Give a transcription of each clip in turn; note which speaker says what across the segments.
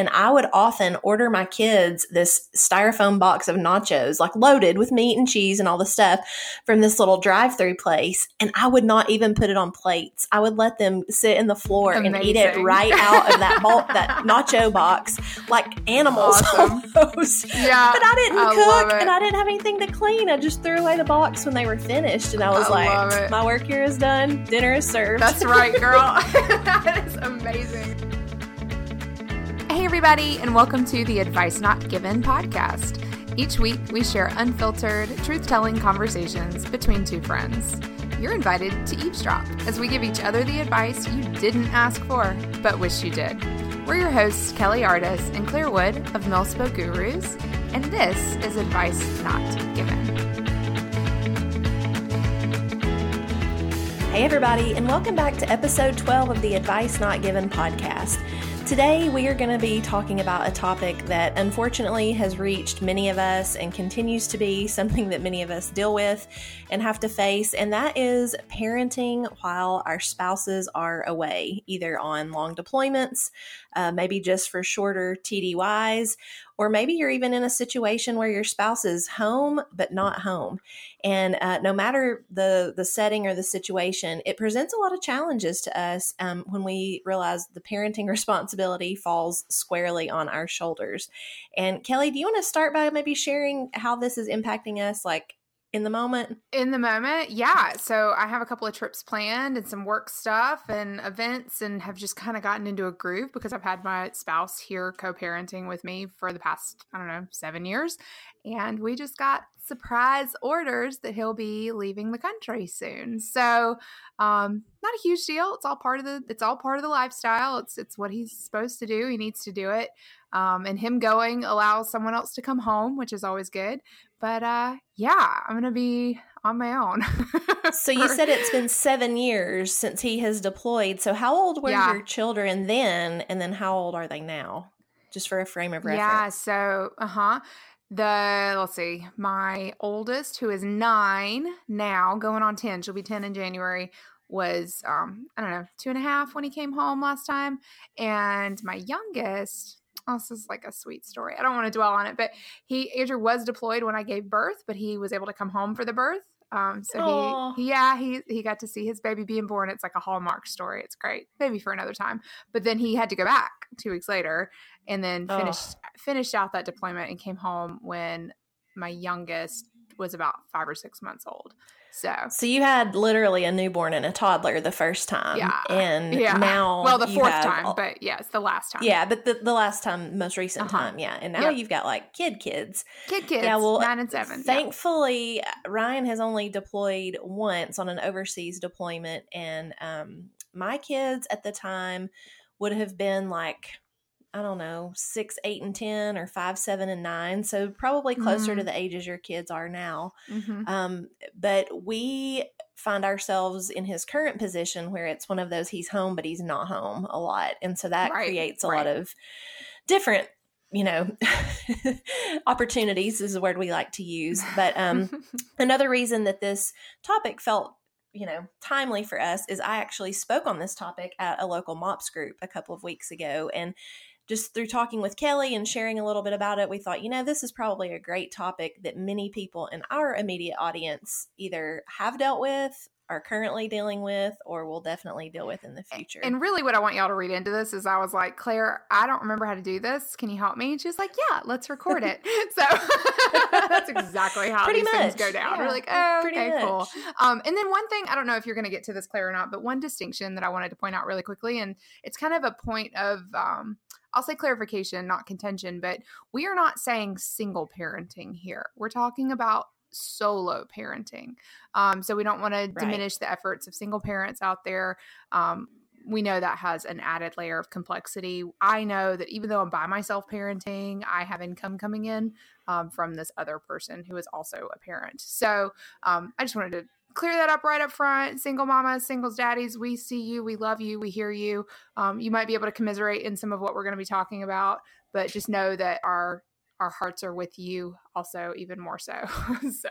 Speaker 1: And I would often order my kids this styrofoam box of nachos, like loaded with meat and cheese and all the stuff from this little drive through place. And I would not even put it on plates. I would let them sit in the floor Amazing. and eat it right out of that bolt, that nacho box, like animals awesome. almost. Yeah. But I didn't I cook and I didn't have anything to clean. I just threw away the box when they were finished. And I was I like, my work here is done. Dinner is served.
Speaker 2: That's right, girl. that is amazing. Hey, everybody, and welcome to the Advice Not Given podcast. Each week, we share unfiltered, truth telling conversations between two friends. You're invited to eavesdrop as we give each other the advice you didn't ask for, but wish you did. We're your hosts, Kelly Artis and Claire Wood of Millspo Gurus, and this is Advice Not Given.
Speaker 1: Hey, everybody, and welcome back to episode 12 of the Advice Not Given podcast. Today, we are going to be talking about a topic that unfortunately has reached many of us and continues to be something that many of us deal with and have to face, and that is parenting while our spouses are away, either on long deployments, uh, maybe just for shorter TDYs, or maybe you're even in a situation where your spouse is home but not home. And uh, no matter the the setting or the situation, it presents a lot of challenges to us um, when we realize the parenting responsibility falls squarely on our shoulders. And Kelly, do you want to start by maybe sharing how this is impacting us, like in the moment?
Speaker 2: In the moment, yeah. So I have a couple of trips planned and some work stuff and events, and have just kind of gotten into a groove because I've had my spouse here co parenting with me for the past, I don't know, seven years. And we just got surprise orders that he'll be leaving the country soon. So, um, not a huge deal. It's all part of the it's all part of the lifestyle. It's it's what he's supposed to do. He needs to do it. Um, and him going allows someone else to come home, which is always good. But uh, yeah, I'm gonna be on my own.
Speaker 1: so you said it's been seven years since he has deployed. So how old were yeah. your children then, and then how old are they now? Just for a frame of reference.
Speaker 2: Yeah. So uh huh. The let's see, my oldest, who is nine now, going on ten. She'll be ten in January was um I don't know two and a half when he came home last time, and my youngest this is like a sweet story. I don't want to dwell on it, but he Andrew was deployed when I gave birth, but he was able to come home for the birth. Um, so Aww. he, yeah, he he got to see his baby being born. It's like a hallmark story. It's great, maybe for another time. But then he had to go back two weeks later, and then finished oh. finished out that deployment and came home when my youngest was about five or six months old. So,
Speaker 1: so you had literally a newborn and a toddler the first time,
Speaker 2: yeah,
Speaker 1: and yeah. now
Speaker 2: well the fourth time, all, but yes, the last time,
Speaker 1: yeah, but the, the last time, most recent uh-huh. time, yeah, and now yep. you've got like kid kids,
Speaker 2: kid kids, yeah, well, nine and seven.
Speaker 1: Thankfully, yeah. Ryan has only deployed once on an overseas deployment, and um, my kids at the time would have been like I don't know, six, eight, and 10, or five, seven, and nine. So probably closer mm-hmm. to the ages your kids are now. Mm-hmm. Um, but we find ourselves in his current position where it's one of those he's home, but he's not home a lot. And so that right. creates a right. lot of different you know opportunities is a word we like to use but um another reason that this topic felt you know timely for us is i actually spoke on this topic at a local MOPS group a couple of weeks ago and just through talking with Kelly and sharing a little bit about it, we thought, you know, this is probably a great topic that many people in our immediate audience either have dealt with, are currently dealing with, or will definitely deal with in the future.
Speaker 2: And really, what I want y'all to read into this is I was like, Claire, I don't remember how to do this. Can you help me? And she's like, Yeah, let's record it. so that's exactly how Pretty these much. things go down. Yeah. We're like, Oh, Pretty okay, much. cool. Um, and then one thing, I don't know if you're going to get to this, Claire, or not, but one distinction that I wanted to point out really quickly, and it's kind of a point of, um, I'll say clarification, not contention, but we are not saying single parenting here. We're talking about solo parenting. Um, so we don't want right. to diminish the efforts of single parents out there. Um, we know that has an added layer of complexity. I know that even though I'm by myself parenting, I have income coming in um, from this other person who is also a parent. So um, I just wanted to clear that up right up front. Single mamas, singles daddies, we see you, we love you, we hear you. Um, you might be able to commiserate in some of what we're going to be talking about, but just know that our our hearts are with you also even more so. so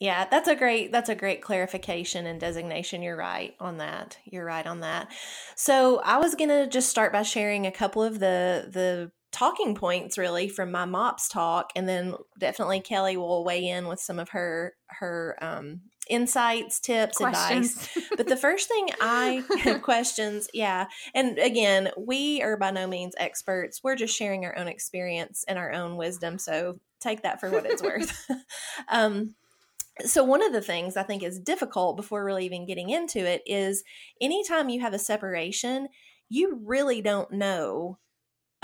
Speaker 1: Yeah, that's a great that's a great clarification and designation. You're right on that. You're right on that. So I was gonna just start by sharing a couple of the the talking points really from my MOPS talk and then definitely kelly will weigh in with some of her her um, insights tips questions. advice. But the first thing i have questions yeah and again we are by no means experts. We're just sharing our own experience and our own wisdom so take that for what it's worth. Um, so one of the things i think is difficult before really even getting into it is anytime you have a separation you really don't know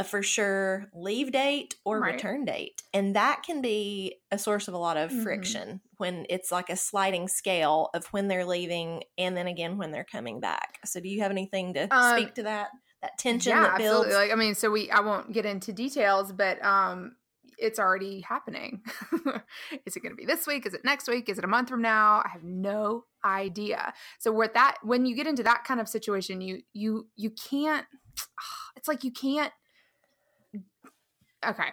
Speaker 1: a for sure leave date or right. return date. And that can be a source of a lot of mm-hmm. friction when it's like a sliding scale of when they're leaving and then again when they're coming back. So do you have anything to um, speak to that? That tension yeah, that builds?
Speaker 2: Absolutely. Like I mean, so we I won't get into details, but um it's already happening. is it going to be this week? Is it next week? Is it a month from now? I have no idea. So with that when you get into that kind of situation, you you you can't it's like you can't okay.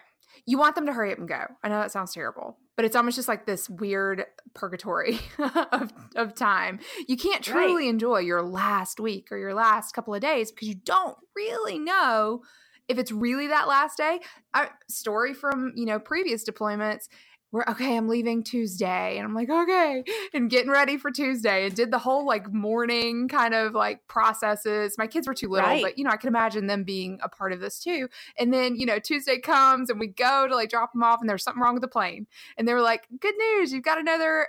Speaker 2: You want them to hurry up and go. I know that sounds terrible, but it's almost just like this weird purgatory of, of time. You can't truly right. enjoy your last week or your last couple of days because you don't really know if it's really that last day. A story from, you know, previous deployments we're okay, I'm leaving Tuesday. And I'm like, okay, and getting ready for Tuesday and did the whole like morning kind of like processes. My kids were too little, right. but you know, I can imagine them being a part of this too. And then, you know, Tuesday comes and we go to like drop them off and there's something wrong with the plane. And they were like, good news, you've got another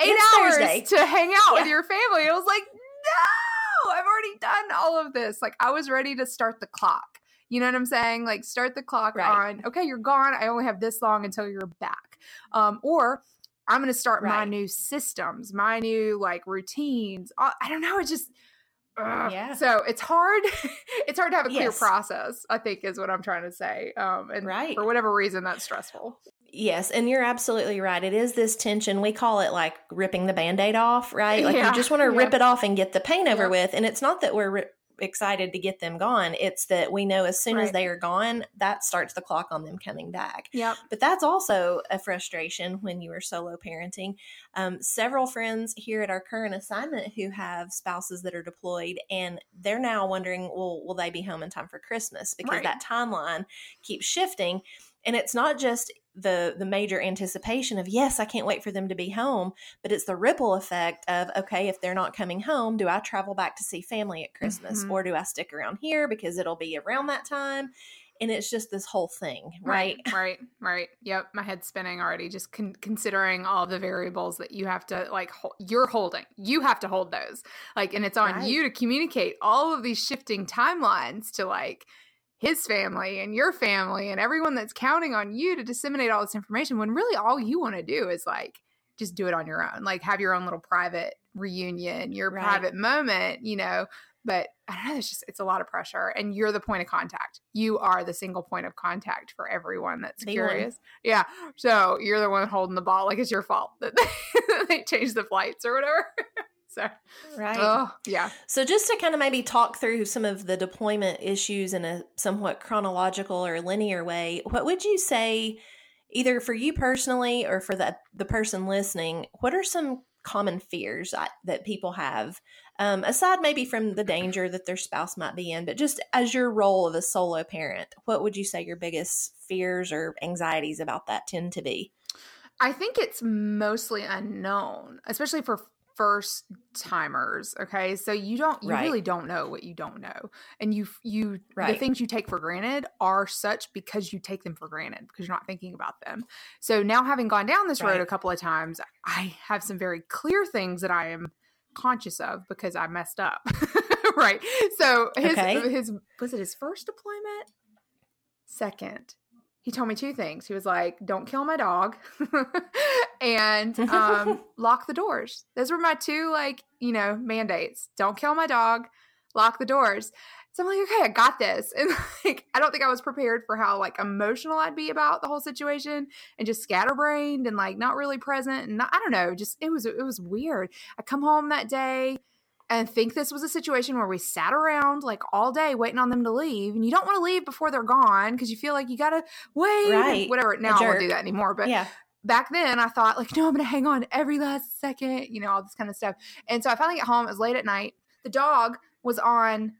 Speaker 2: eight it's hours Thursday. to hang out yeah. with your family. I was like, no, I've already done all of this. Like I was ready to start the clock. You know what I'm saying? Like start the clock right. on, okay, you're gone. I only have this long until you're back. Um, or I'm going to start right. my new systems, my new like routines. I, I don't know. It's just. Yeah. So it's hard. it's hard to have a clear yes. process. I think is what I'm trying to say. Um, and right. for whatever reason, that's stressful.
Speaker 1: Yes, and you're absolutely right. It is this tension. We call it like ripping the band-aid off, right? Like yeah. you just want to yeah. rip it off and get the pain over yeah. with. And it's not that we're excited to get them gone. It's that we know as soon right. as they are gone, that starts the clock on them coming back.
Speaker 2: Yep.
Speaker 1: But that's also a frustration when you are solo parenting. Um, several friends here at our current assignment who have spouses that are deployed, and they're now wondering, well, will they be home in time for Christmas? Because right. that timeline keeps shifting. And it's not just the the major anticipation of yes i can't wait for them to be home but it's the ripple effect of okay if they're not coming home do i travel back to see family at christmas mm-hmm. or do i stick around here because it'll be around that time and it's just this whole thing right
Speaker 2: right right, right. yep my head's spinning already just con- considering all the variables that you have to like ho- you're holding you have to hold those like and it's on right. you to communicate all of these shifting timelines to like his family and your family and everyone that's counting on you to disseminate all this information when really all you want to do is like just do it on your own like have your own little private reunion your right. private moment you know but i don't know it's just it's a lot of pressure and you're the point of contact you are the single point of contact for everyone that's they curious won. yeah so you're the one holding the ball like it's your fault that they, they changed the flights or whatever so
Speaker 1: right. Oh
Speaker 2: yeah.
Speaker 1: So just to kind of maybe talk through some of the deployment issues in a somewhat chronological or linear way what would you say either for you personally or for the the person listening what are some common fears that, that people have? Um, aside maybe from the danger that their spouse might be in but just as your role of a solo parent what would you say your biggest fears or anxieties about that tend to be?
Speaker 2: I think it's mostly unknown, especially for first timers okay so you don't you right. really don't know what you don't know and you you right. the things you take for granted are such because you take them for granted because you're not thinking about them so now having gone down this right. road a couple of times i have some very clear things that i am conscious of because i messed up right so his okay. his was it his first deployment second he told me two things. He was like, "Don't kill my dog," and um, lock the doors. Those were my two like you know mandates. Don't kill my dog. Lock the doors. So I'm like, okay, I got this. And like, I don't think I was prepared for how like emotional I'd be about the whole situation and just scatterbrained and like not really present. And not, I don't know, just it was it was weird. I come home that day and think this was a situation where we sat around like all day waiting on them to leave and you don't want to leave before they're gone because you feel like you gotta wait right. whatever now i won't do that anymore but
Speaker 1: yeah
Speaker 2: back then I thought like, no, I'm gonna hang on every last second, you know, all this kind of stuff. And so I finally get home. It was late at night. The dog was on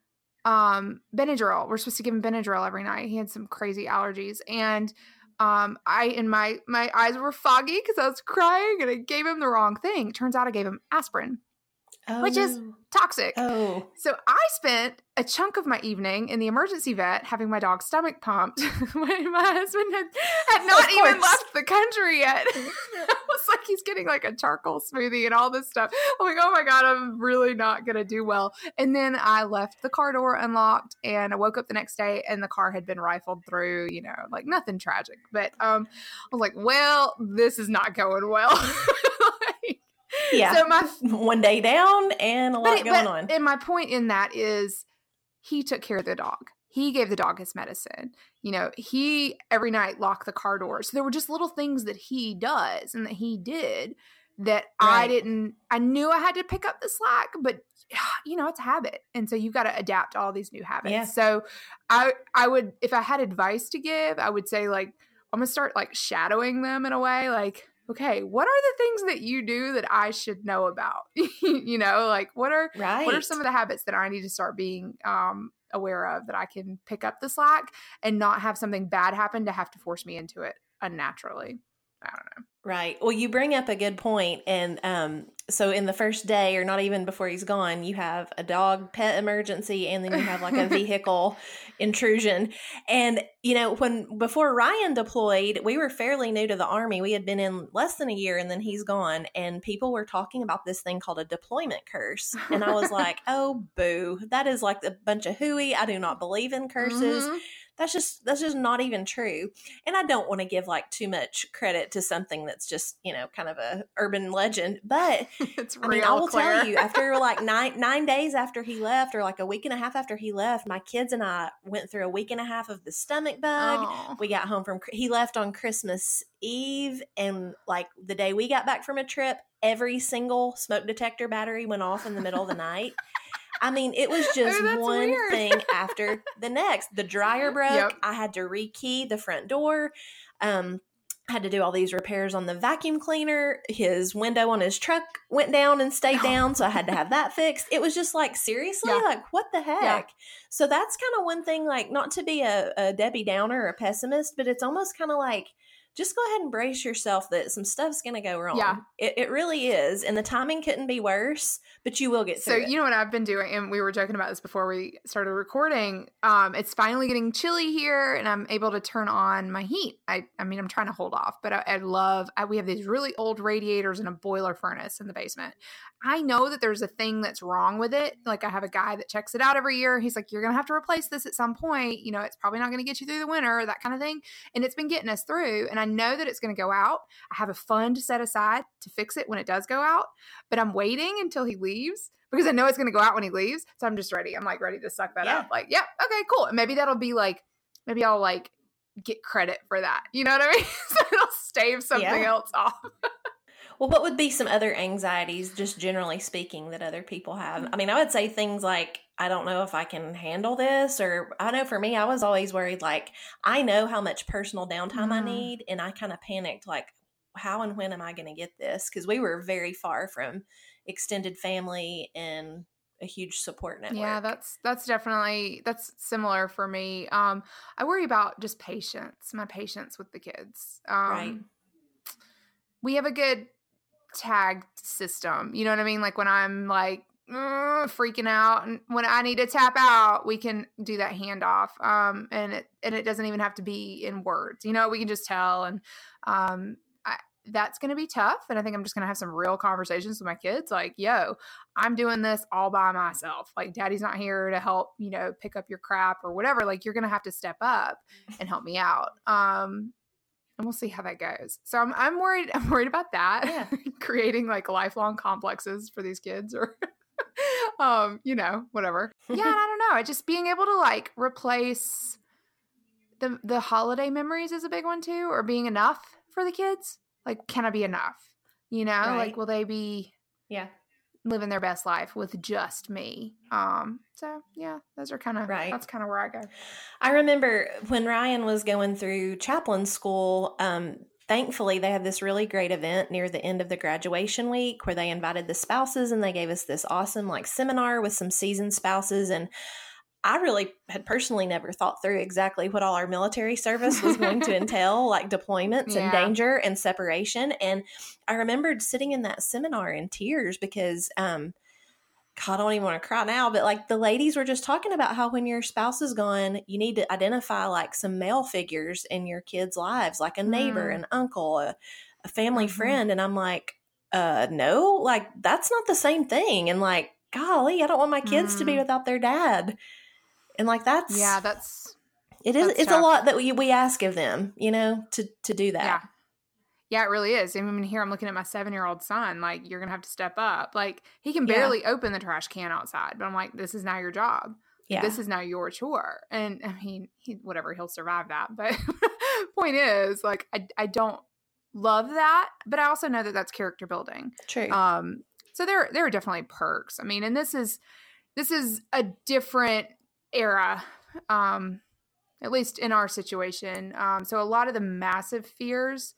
Speaker 2: um Benadryl. We're supposed to give him Benadryl every night. He had some crazy allergies, and um I and my my eyes were foggy because I was crying, and I gave him the wrong thing. Turns out I gave him aspirin oh, which is toxic.
Speaker 1: Oh.
Speaker 2: So I spent a chunk of my evening in the emergency vet having my dog's stomach pumped when my husband had, had not even left the country yet. it was like he's getting like a charcoal smoothie and all this stuff. I'm like, oh my God, I'm really not going to do well. And then I left the car door unlocked and I woke up the next day and the car had been rifled through, you know, like nothing tragic. But um, I was like, well, this is not going well
Speaker 1: yeah. So my one day down and a lot going on.
Speaker 2: And my point in that is he took care of the dog. He gave the dog his medicine. You know, he every night locked the car door. So there were just little things that he does and that he did that right. I didn't I knew I had to pick up the slack, but you know, it's a habit. And so you've got to adapt to all these new habits. Yeah. So I I would if I had advice to give, I would say like I'm gonna start like shadowing them in a way, like okay, what are the things that you do that I should know about? you know, like what are right. what are some of the habits that I need to start being um, aware of that I can pick up the slack and not have something bad happen to have to force me into it unnaturally. I don't know.
Speaker 1: Right. Well, you bring up a good point, and um, so in the first day, or not even before he's gone, you have a dog pet emergency, and then you have like a vehicle intrusion. And you know, when before Ryan deployed, we were fairly new to the army. We had been in less than a year, and then he's gone, and people were talking about this thing called a deployment curse, and I was like, "Oh, boo! That is like a bunch of hooey. I do not believe in curses." Mm-hmm that's just that's just not even true and i don't want to give like too much credit to something that's just you know kind of a urban legend but
Speaker 2: it's
Speaker 1: i mean i will clear. tell you after like nine nine days after he left or like a week and a half after he left my kids and i went through a week and a half of the stomach bug oh. we got home from he left on christmas eve and like the day we got back from a trip every single smoke detector battery went off in the middle of the night I mean, it was just oh, one weird. thing after the next. The dryer broke. Yep. I had to rekey the front door. Um, had to do all these repairs on the vacuum cleaner. His window on his truck went down and stayed down, so I had to have that fixed. It was just like seriously, yeah. like what the heck? Yeah. So that's kind of one thing. Like not to be a, a Debbie Downer or a pessimist, but it's almost kind of like just go ahead and brace yourself that some stuff's going to go wrong. Yeah. It, it, really is. And the timing couldn't be worse, but you will get
Speaker 2: So, you know what I've been doing? And we were joking about this before we started recording. Um, it's finally getting chilly here and I'm able to turn on my heat. I, I mean, I'm trying to hold off, but I, I love, I, we have these really old radiators and a boiler furnace in the basement. I know that there's a thing that's wrong with it. Like I have a guy that checks it out every year. He's like, you're going to have to replace this at some point. You know, it's probably not going to get you through the winter, that kind of thing. And it's been getting us through. And I know that it's going to go out. I have a fund set aside to fix it when it does go out, but I'm waiting until he leaves because I know it's going to go out when he leaves. So I'm just ready. I'm like ready to suck that yeah. up. Like, yeah, okay, cool. And maybe that'll be like, maybe I'll like get credit for that. You know what I mean? so it'll stave something yeah. else off.
Speaker 1: Well, what would be some other anxieties, just generally speaking, that other people have? I mean, I would say things like, I don't know if I can handle this, or I know for me, I was always worried, like, I know how much personal downtime mm. I mm-hmm. need, and I kind of panicked, like, how and when am I going to get this? Because we were very far from extended family and a huge support network.
Speaker 2: Yeah, that's that's definitely that's similar for me. Um, I worry about just patience, my patience with the kids. Um, right. We have a good tag system. You know what I mean? Like when I'm like uh, freaking out and when I need to tap out, we can do that handoff. Um, and it and it doesn't even have to be in words. You know, we can just tell and um I, that's going to be tough and I think I'm just going to have some real conversations with my kids like, "Yo, I'm doing this all by myself. Like daddy's not here to help, you know, pick up your crap or whatever. Like you're going to have to step up and help me out." Um and we'll see how that goes. So I'm I'm worried I'm worried about that. Yeah. Creating like lifelong complexes for these kids or um, you know, whatever. Yeah, and I don't know. Just being able to like replace the the holiday memories is a big one too, or being enough for the kids. Like, can I be enough? You know, right. like will they be
Speaker 1: Yeah
Speaker 2: living their best life with just me. Um, so yeah, those are kind of right. That's kind of where I go.
Speaker 1: I remember when Ryan was going through chaplain school. Um, thankfully they had this really great event near the end of the graduation week where they invited the spouses and they gave us this awesome like seminar with some seasoned spouses and I really had personally never thought through exactly what all our military service was going to entail, like deployments yeah. and danger and separation. And I remembered sitting in that seminar in tears because um, God, I don't even want to cry now, but like the ladies were just talking about how when your spouse is gone, you need to identify like some male figures in your kids' lives, like a neighbor, mm. an uncle, a, a family mm-hmm. friend. And I'm like, uh, no, like that's not the same thing. And like, golly, I don't want my kids mm. to be mm. without their dad. And like that's
Speaker 2: yeah, that's
Speaker 1: it is. It's tough. a lot that we we ask of them, you know, to to do that.
Speaker 2: Yeah. Yeah, it really is. I mean, here I'm looking at my seven year old son. Like, you're gonna have to step up. Like, he can barely yeah. open the trash can outside, but I'm like, this is now your job. Yeah. This is now your chore. And I mean, he, whatever, he'll survive that. But point is, like, I, I don't love that, but I also know that that's character building.
Speaker 1: True.
Speaker 2: Um, so there, there are definitely perks. I mean, and this is, this is a different era. Um, at least in our situation. Um, so a lot of the massive fears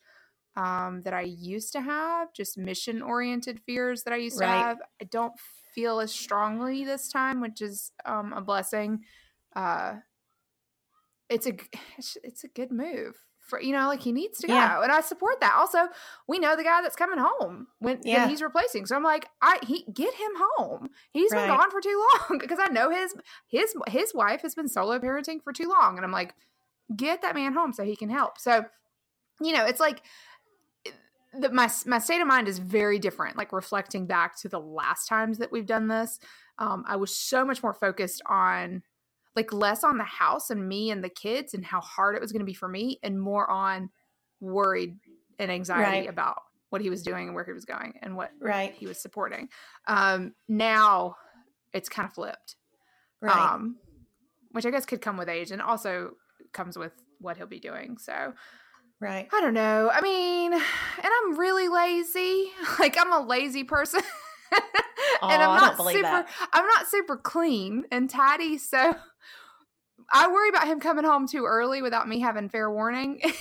Speaker 2: um, that I used to have, just mission oriented fears that I used right. to have. I don't feel as strongly this time, which is um, a blessing. Uh, it's a it's a good move for you know like he needs to yeah. go and i support that also we know the guy that's coming home when, yeah. when he's replacing so i'm like i he get him home He's right. been gone for too long because i know his his his wife has been solo parenting for too long and i'm like get that man home so he can help so you know it's like the, my my state of mind is very different. Like reflecting back to the last times that we've done this, um, I was so much more focused on like less on the house and me and the kids and how hard it was going to be for me, and more on worried and anxiety right. about what he was doing and where he was going and what
Speaker 1: right.
Speaker 2: he was supporting. Um, now it's kind of flipped,
Speaker 1: right. um,
Speaker 2: which I guess could come with age and also comes with what he'll be doing. So
Speaker 1: Right.
Speaker 2: I don't know. I mean, and I'm really lazy. Like I'm a lazy person. and I'm not super that. I'm not super clean and tidy, so I worry about him coming home too early without me having fair warning.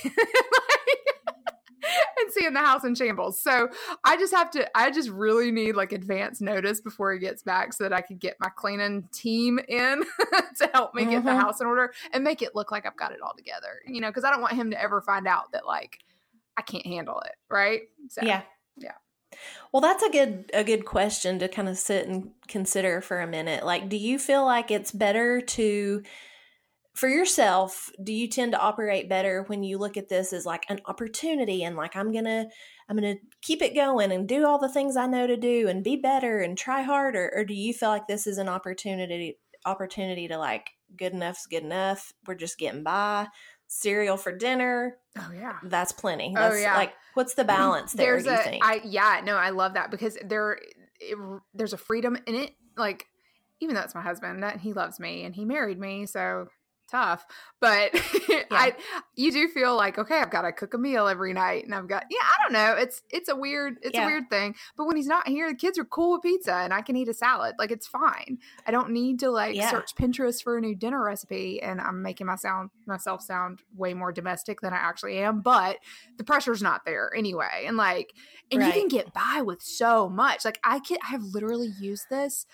Speaker 2: and seeing the house in shambles. So I just have to, I just really need like advance notice before he gets back so that I could get my cleaning team in to help me mm-hmm. get the mm-hmm. house in order and make it look like I've got it all together, you know, because I don't want him to ever find out that like I can't handle it. Right.
Speaker 1: So, yeah. Yeah. Well, that's a good a good question to kind of sit and consider for a minute. Like, do you feel like it's better to for yourself, do you tend to operate better when you look at this as like an opportunity and like I'm going to I'm going to keep it going and do all the things I know to do and be better and try harder or do you feel like this is an opportunity opportunity to like good enough's good enough. We're just getting by. Cereal for dinner.
Speaker 2: Oh yeah.
Speaker 1: That's plenty. Oh, that's oh yeah. Like what's the balance there,
Speaker 2: there's a, I yeah, no, I love that because there it, there's a freedom in it like even though it's my husband that he loves me and he married me so tough but yeah. i you do feel like okay i've got to cook a meal every night and i've got yeah i don't know it's it's a weird it's yeah. a weird thing but when he's not here the kids are cool with pizza and i can eat a salad like it's fine i don't need to like yeah. search pinterest for a new dinner recipe and i'm making my sound myself sound way more domestic than i actually am but the pressure's not there anyway and like and right. you can get by with so much like i can i have literally used this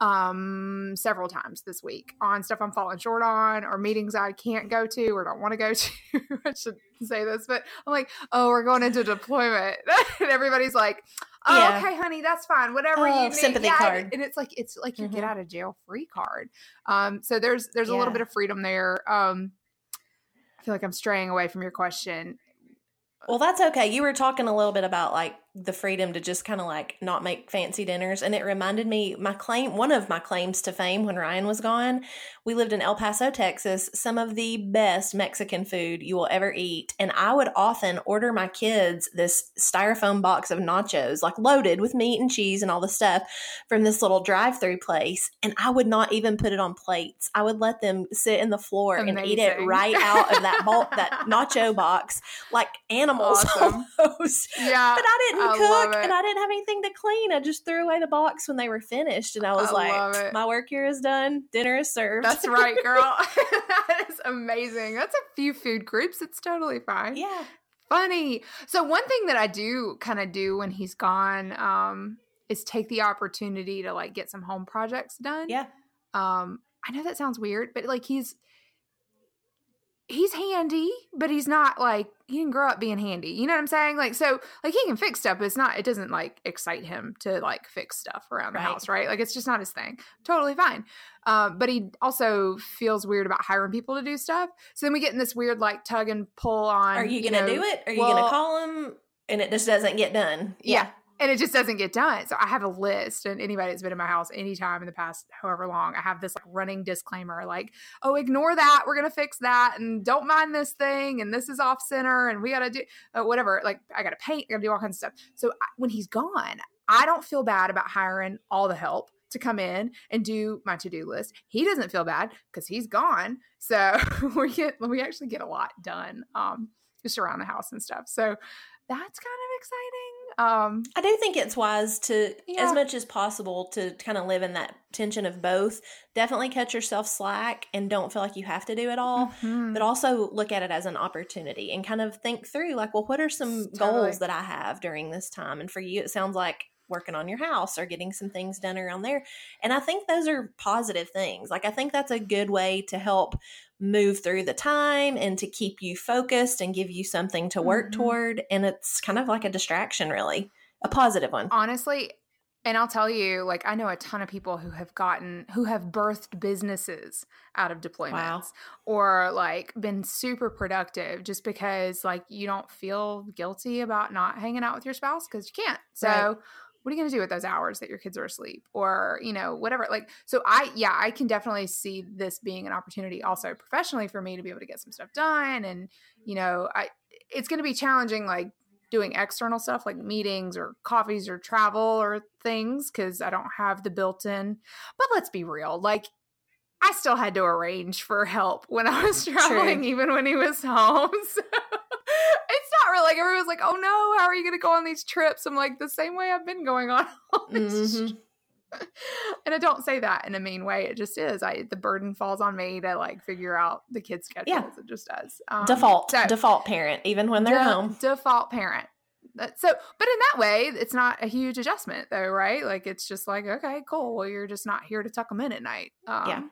Speaker 2: um several times this week on stuff I'm falling short on or meetings I can't go to or don't want to go to. I should say this, but I'm like, oh, we're going into deployment. and everybody's like, oh, yeah. okay, honey, that's fine. Whatever oh, you need.
Speaker 1: Sympathy yeah, card.
Speaker 2: And it's like it's like your mm-hmm. get out of jail free card. Um, so there's there's yeah. a little bit of freedom there. Um I feel like I'm straying away from your question.
Speaker 1: Well, that's okay. You were talking a little bit about like the freedom to just kind of like not make fancy dinners. And it reminded me my claim, one of my claims to fame when Ryan was gone. We lived in El Paso, Texas, some of the best Mexican food you will ever eat. And I would often order my kids this styrofoam box of nachos, like loaded with meat and cheese and all the stuff from this little drive through place. And I would not even put it on plates. I would let them sit in the floor Amazing. and eat it right out of that bolt, that nacho box, like animals awesome. almost.
Speaker 2: Yeah.
Speaker 1: But I didn't didn't I cook and I didn't have anything to clean. I just threw away the box when they were finished. And I was I like, my work here is done. Dinner is served.
Speaker 2: That's right, girl. that is amazing. That's a few food groups. It's totally fine.
Speaker 1: Yeah.
Speaker 2: funny. So one thing that I do kind of do when he's gone um, is take the opportunity to like get some home projects done.
Speaker 1: Yeah.
Speaker 2: Um, I know that sounds weird, but like he's he's handy, but he's not like he didn't grow up being handy. You know what I'm saying? Like so like he can fix stuff, but it's not it doesn't like excite him to like fix stuff around the right. house, right? Like it's just not his thing. Totally fine. Um, but he also feels weird about hiring people to do stuff. So then we get in this weird like tug and pull on
Speaker 1: Are you gonna you know, do it? Are you well, gonna call him and it just doesn't get done?
Speaker 2: Yeah. yeah and it just doesn't get done. So I have a list, and anybody that's been in my house anytime in the past however long, I have this like running disclaimer, like, "Oh, ignore that. We're gonna fix that, and don't mind this thing, and this is off center, and we gotta do uh, whatever. Like, I gotta paint, I gotta do all kinds of stuff." So I, when he's gone, I don't feel bad about hiring all the help to come in and do my to-do list. He doesn't feel bad because he's gone. So we get we actually get a lot done um, just around the house and stuff. So that's kind of exciting. Um,
Speaker 1: I do think it's wise to, yeah. as much as possible, to kind of live in that tension of both. Definitely cut yourself slack and don't feel like you have to do it all, mm-hmm. but also look at it as an opportunity and kind of think through, like, well, what are some totally. goals that I have during this time? And for you, it sounds like working on your house or getting some things done around there. And I think those are positive things. Like, I think that's a good way to help move through the time and to keep you focused and give you something to work mm-hmm. toward. And it's kind of like a distraction, really, a positive one.
Speaker 2: Honestly, and I'll tell you, like, I know a ton of people who have gotten, who have birthed businesses out of deployments wow. or like been super productive just because, like, you don't feel guilty about not hanging out with your spouse because you can't. So, right what are you going to do with those hours that your kids are asleep or you know whatever like so i yeah i can definitely see this being an opportunity also professionally for me to be able to get some stuff done and you know i it's going to be challenging like doing external stuff like meetings or coffees or travel or things because i don't have the built in but let's be real like i still had to arrange for help when i was traveling True. even when he was home so like everyone's like, "Oh no, how are you going to go on these trips?" I'm like, the same way I've been going on. Mm-hmm. and I don't say that in a mean way. It just is. I the burden falls on me to like figure out the kids' schedules. Yeah. It just does.
Speaker 1: Um, default so, default parent, even when they're de- home.
Speaker 2: Default parent. So, but in that way, it's not a huge adjustment, though, right? Like it's just like, okay, cool. Well, you're just not here to tuck them in at night. Um, yeah.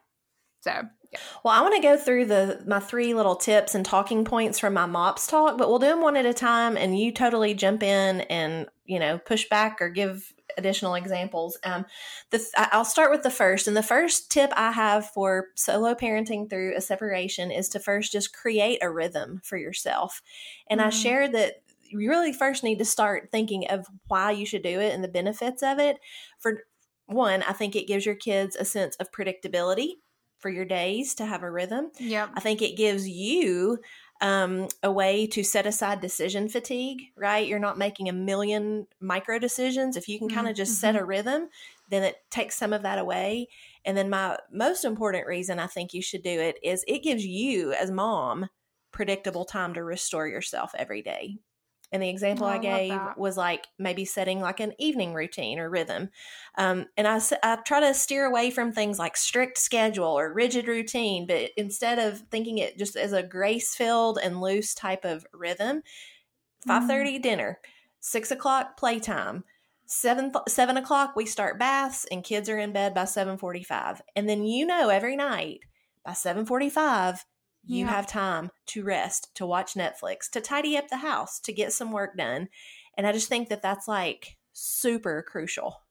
Speaker 2: So, yeah.
Speaker 1: Well, I want to go through the my three little tips and talking points from my MOPS talk, but we'll do them one at a time, and you totally jump in and you know push back or give additional examples. Um, the I'll start with the first, and the first tip I have for solo parenting through a separation is to first just create a rhythm for yourself. And mm-hmm. I share that you really first need to start thinking of why you should do it and the benefits of it. For one, I think it gives your kids a sense of predictability for your days to have a rhythm.
Speaker 2: Yeah.
Speaker 1: I think it gives you um, a way to set aside decision fatigue, right? You're not making a million micro decisions. If you can kind of mm-hmm. just set a rhythm, then it takes some of that away. And then my most important reason I think you should do it is it gives you as mom predictable time to restore yourself every day. And the example oh, I, I gave was like maybe setting like an evening routine or rhythm. Um, and I, I try to steer away from things like strict schedule or rigid routine, but instead of thinking it just as a grace filled and loose type of rhythm, 5.30 mm. dinner, 6 o'clock playtime, 7, 7 o'clock we start baths and kids are in bed by 7.45. And then you know every night by 7.45 you yeah. have time to rest, to watch Netflix, to tidy up the house, to get some work done. And I just think that that's like super crucial.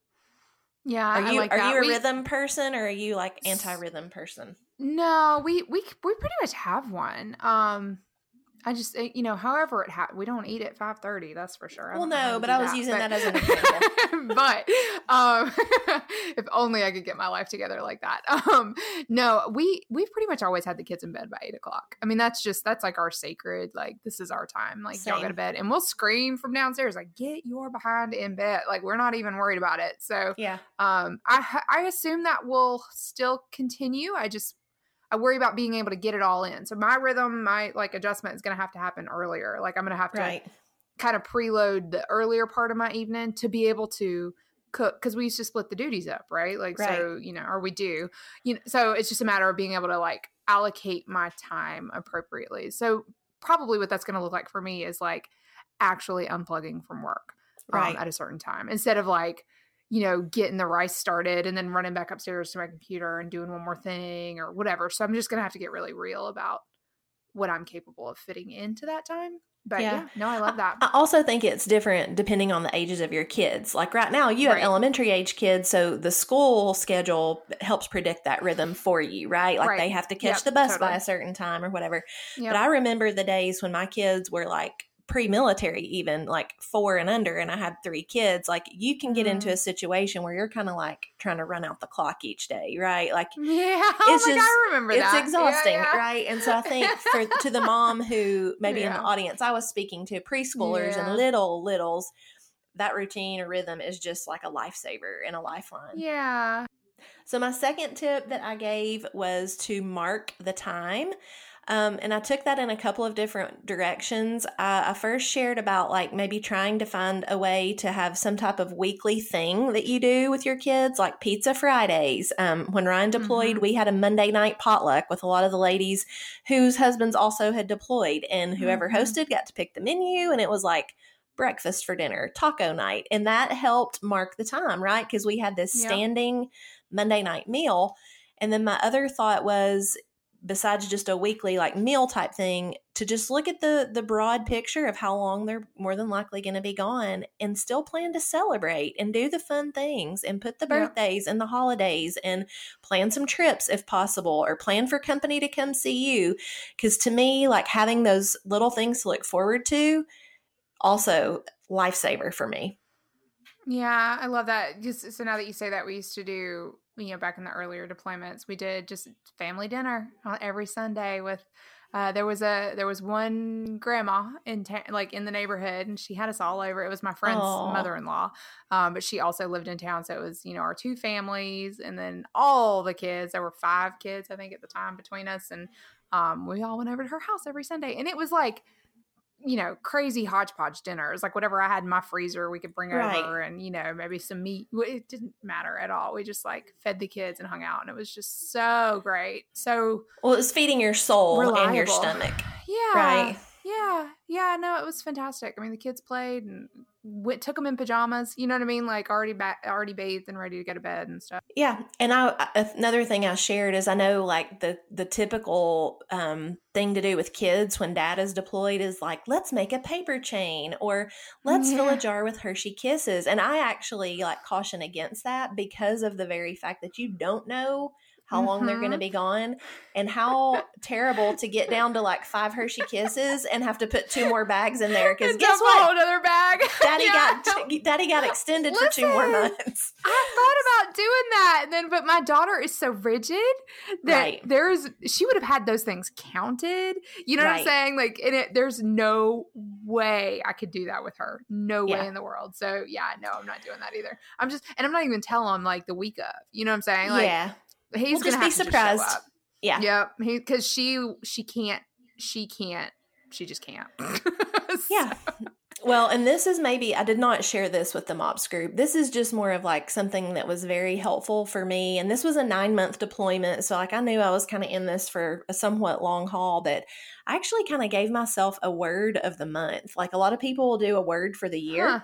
Speaker 2: Yeah,
Speaker 1: are you
Speaker 2: like
Speaker 1: are
Speaker 2: that.
Speaker 1: you a
Speaker 2: we,
Speaker 1: rhythm person or are you like anti-rhythm person?
Speaker 2: No, we we we pretty much have one. Um I just, eh, you know, however it ha- we don't eat at five thirty. That's for sure.
Speaker 1: well, no, but I was that, using but, that as an example.
Speaker 2: but um, if only I could get my life together like that. Um, no, we we've pretty much always had the kids in bed by eight o'clock. I mean, that's just that's like our sacred. Like this is our time. Like Same. y'all go to bed, and we'll scream from downstairs like, "Get your behind in bed!" Like we're not even worried about it. So
Speaker 1: yeah,
Speaker 2: um, I I assume that will still continue. I just I worry about being able to get it all in. So my rhythm, my like adjustment is going to have to happen earlier. Like I'm going to have to right. kind of preload the earlier part of my evening to be able to cook because we used to split the duties up, right? Like right. so, you know, or we do. You know, so it's just a matter of being able to like allocate my time appropriately. So probably what that's going to look like for me is like actually unplugging from work um, at a certain time instead of like you know getting the rice started and then running back upstairs to my computer and doing one more thing or whatever so i'm just going to have to get really real about what i'm capable of fitting into that time but yeah. yeah. no, I love that.
Speaker 1: I also think it's different depending on the ages of your kids. Like right now, you have right. elementary age kids, so the school schedule helps predict that rhythm for you, right? Like right. they have to catch yep, the bus totally. by a certain time or whatever. Yep. But I remember the days when my kids were like pre-military even like four and under and i had three kids like you can get mm. into a situation where you're kind of like trying to run out the clock each day right like
Speaker 2: yeah it's oh just I remember
Speaker 1: it's
Speaker 2: that.
Speaker 1: exhausting yeah, yeah. right and so i think for to the mom who maybe yeah. in the audience i was speaking to preschoolers and little littles that routine or rhythm is just like a lifesaver and a lifeline
Speaker 2: yeah
Speaker 1: so my second tip that i gave was to mark the time um, and I took that in a couple of different directions. I, I first shared about like maybe trying to find a way to have some type of weekly thing that you do with your kids, like Pizza Fridays. Um, when Ryan deployed, mm-hmm. we had a Monday night potluck with a lot of the ladies whose husbands also had deployed, and whoever mm-hmm. hosted got to pick the menu, and it was like breakfast for dinner, taco night. And that helped mark the time, right? Because we had this standing Monday night meal. And then my other thought was besides just a weekly like meal type thing to just look at the the broad picture of how long they're more than likely going to be gone and still plan to celebrate and do the fun things and put the birthdays yeah. and the holidays and plan some trips if possible or plan for company to come see you cuz to me like having those little things to look forward to also lifesaver for me
Speaker 2: yeah, I love that. Just so now that you say that, we used to do you know, back in the earlier deployments, we did just family dinner every Sunday with. Uh, there was a there was one grandma in ta- like in the neighborhood, and she had us all over. It was my friend's mother in law, um, but she also lived in town, so it was you know our two families, and then all the kids. There were five kids, I think, at the time between us, and um, we all went over to her house every Sunday, and it was like you know, crazy hodgepodge dinners, like whatever I had in my freezer, we could bring right. over and, you know, maybe some meat. It didn't matter at all. We just like fed the kids and hung out. And it was just so great. So,
Speaker 1: well, it was feeding your soul reliable. and your stomach.
Speaker 2: Yeah. Right. Yeah. Yeah. No, it was fantastic. I mean, the kids played and went, took them in pajamas. You know what I mean? Like already back, already bathed and ready to go to bed and stuff.
Speaker 1: Yeah, and I another thing I shared is I know like the the typical um, thing to do with kids when dad is deployed is like let's make a paper chain or let's yeah. fill a jar with Hershey Kisses, and I actually like caution against that because of the very fact that you don't know how long mm-hmm. they're going to be gone and how terrible to get down to like five Hershey kisses and have to put two more bags in there because guess what?
Speaker 2: Another bag.
Speaker 1: Daddy yeah. got Daddy got extended Listen, for two more months.
Speaker 2: I thought about doing that, and then but my daughter is so rigid that right. there's she would have had those things counted. You know right. what I'm saying? Like, and it, there's no way I could do that with her. No yeah. way in the world. So yeah, no, I'm not doing that either. I'm just, and I'm not even telling them like the week of. You know what I'm saying? Like,
Speaker 1: yeah
Speaker 2: he's
Speaker 1: we'll
Speaker 2: gonna
Speaker 1: be surprised.
Speaker 2: Yeah. Yep. Because she she can't she can't she just can't.
Speaker 1: so. Yeah. Well, and this is maybe I did not share this with the MOPS group. This is just more of like something that was very helpful for me. And this was a nine month deployment. So like I knew I was kind of in this for a somewhat long haul, but I actually kind of gave myself a word of the month. Like a lot of people will do a word for the year. Huh.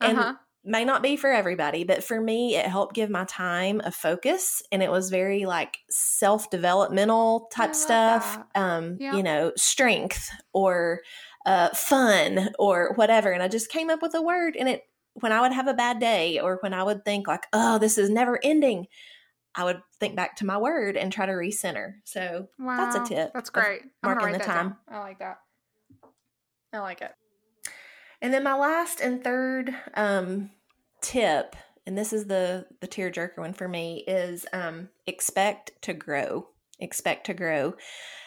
Speaker 1: Uh-huh. And may not be for everybody, but for me, it helped give my time a focus. And it was very like self developmental type stuff, um, yep. you know, strength or uh, fun or whatever. And I just came up with a word. And it, when I would have a bad day or when I would think like, oh, this is never ending, I would think back to my word and try to recenter. So wow. that's a tip.
Speaker 2: That's great.
Speaker 1: Marking the time.
Speaker 2: Down. I like that. I like it.
Speaker 1: And then my last and third um, tip, and this is the the tearjerker one for me, is um, expect to grow. Expect to grow.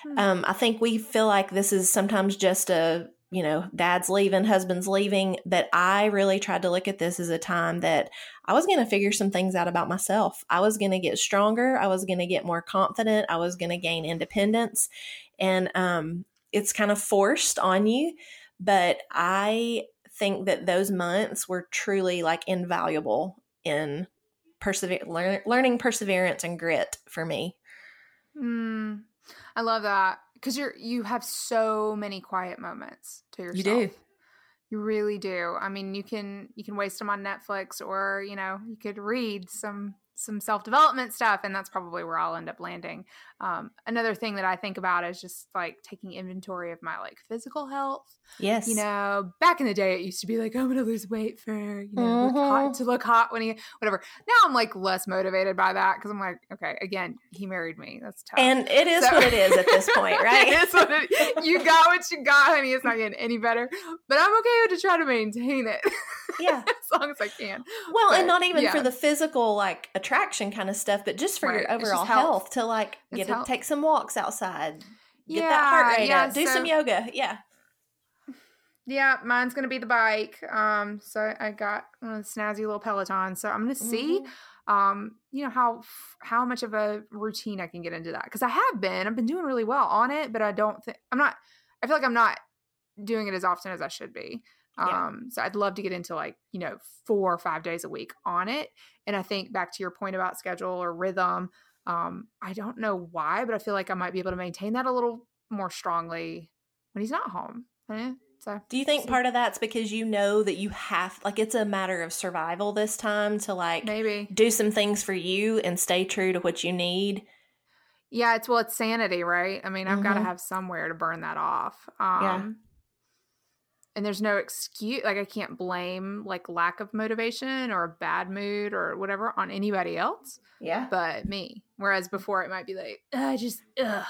Speaker 1: Mm-hmm. Um, I think we feel like this is sometimes just a you know, dad's leaving, husband's leaving. But I really tried to look at this as a time that I was going to figure some things out about myself. I was going to get stronger. I was going to get more confident. I was going to gain independence. And um, it's kind of forced on you. But I think that those months were truly like invaluable in persever- lear- learning perseverance and grit for me.
Speaker 2: Mm, I love that. because you're you have so many quiet moments to yourself.
Speaker 1: You do.
Speaker 2: You really do. I mean, you can you can waste them on Netflix, or you know, you could read some some self development stuff, and that's probably where I'll end up landing. Um, another thing that I think about is just like taking inventory of my like physical health.
Speaker 1: Yes,
Speaker 2: you know, back in the day, it used to be like I'm gonna lose weight for you know mm-hmm. look hot, mm-hmm. to look hot when he whatever. Now I'm like less motivated by that because I'm like, okay, again, he married me. That's tough,
Speaker 1: and it is so, what it is at this point, right?
Speaker 2: it is what it, you got what you got, honey. It's not getting any better, but I'm okay to try to maintain it.
Speaker 1: Yeah,
Speaker 2: as long as I can.
Speaker 1: Well, but, and not even yeah. for the physical like attraction kind of stuff, but just for right. your overall health. health. to like it's to take some walks outside, get yeah, that heart rate yeah, up, do so, some yoga. Yeah.
Speaker 2: Yeah, mine's gonna be the bike. Um, so I got one of the snazzy little Pelotons. So I'm gonna see, mm-hmm. um, you know how how much of a routine I can get into that because I have been. I've been doing really well on it, but I don't think I'm not. I feel like I'm not doing it as often as I should be. Yeah. Um, so I'd love to get into like, you know, four or five days a week on it. And I think back to your point about schedule or rhythm, um, I don't know why, but I feel like I might be able to maintain that a little more strongly when he's not home. Eh, so
Speaker 1: do you think so. part of that's because you know that you have like it's a matter of survival this time to like
Speaker 2: maybe
Speaker 1: do some things for you and stay true to what you need?
Speaker 2: Yeah, it's well, it's sanity, right? I mean, I've mm-hmm. got to have somewhere to burn that off. Um, yeah and there's no excuse like i can't blame like lack of motivation or a bad mood or whatever on anybody else
Speaker 1: yeah
Speaker 2: but me whereas before it might be like i just ugh.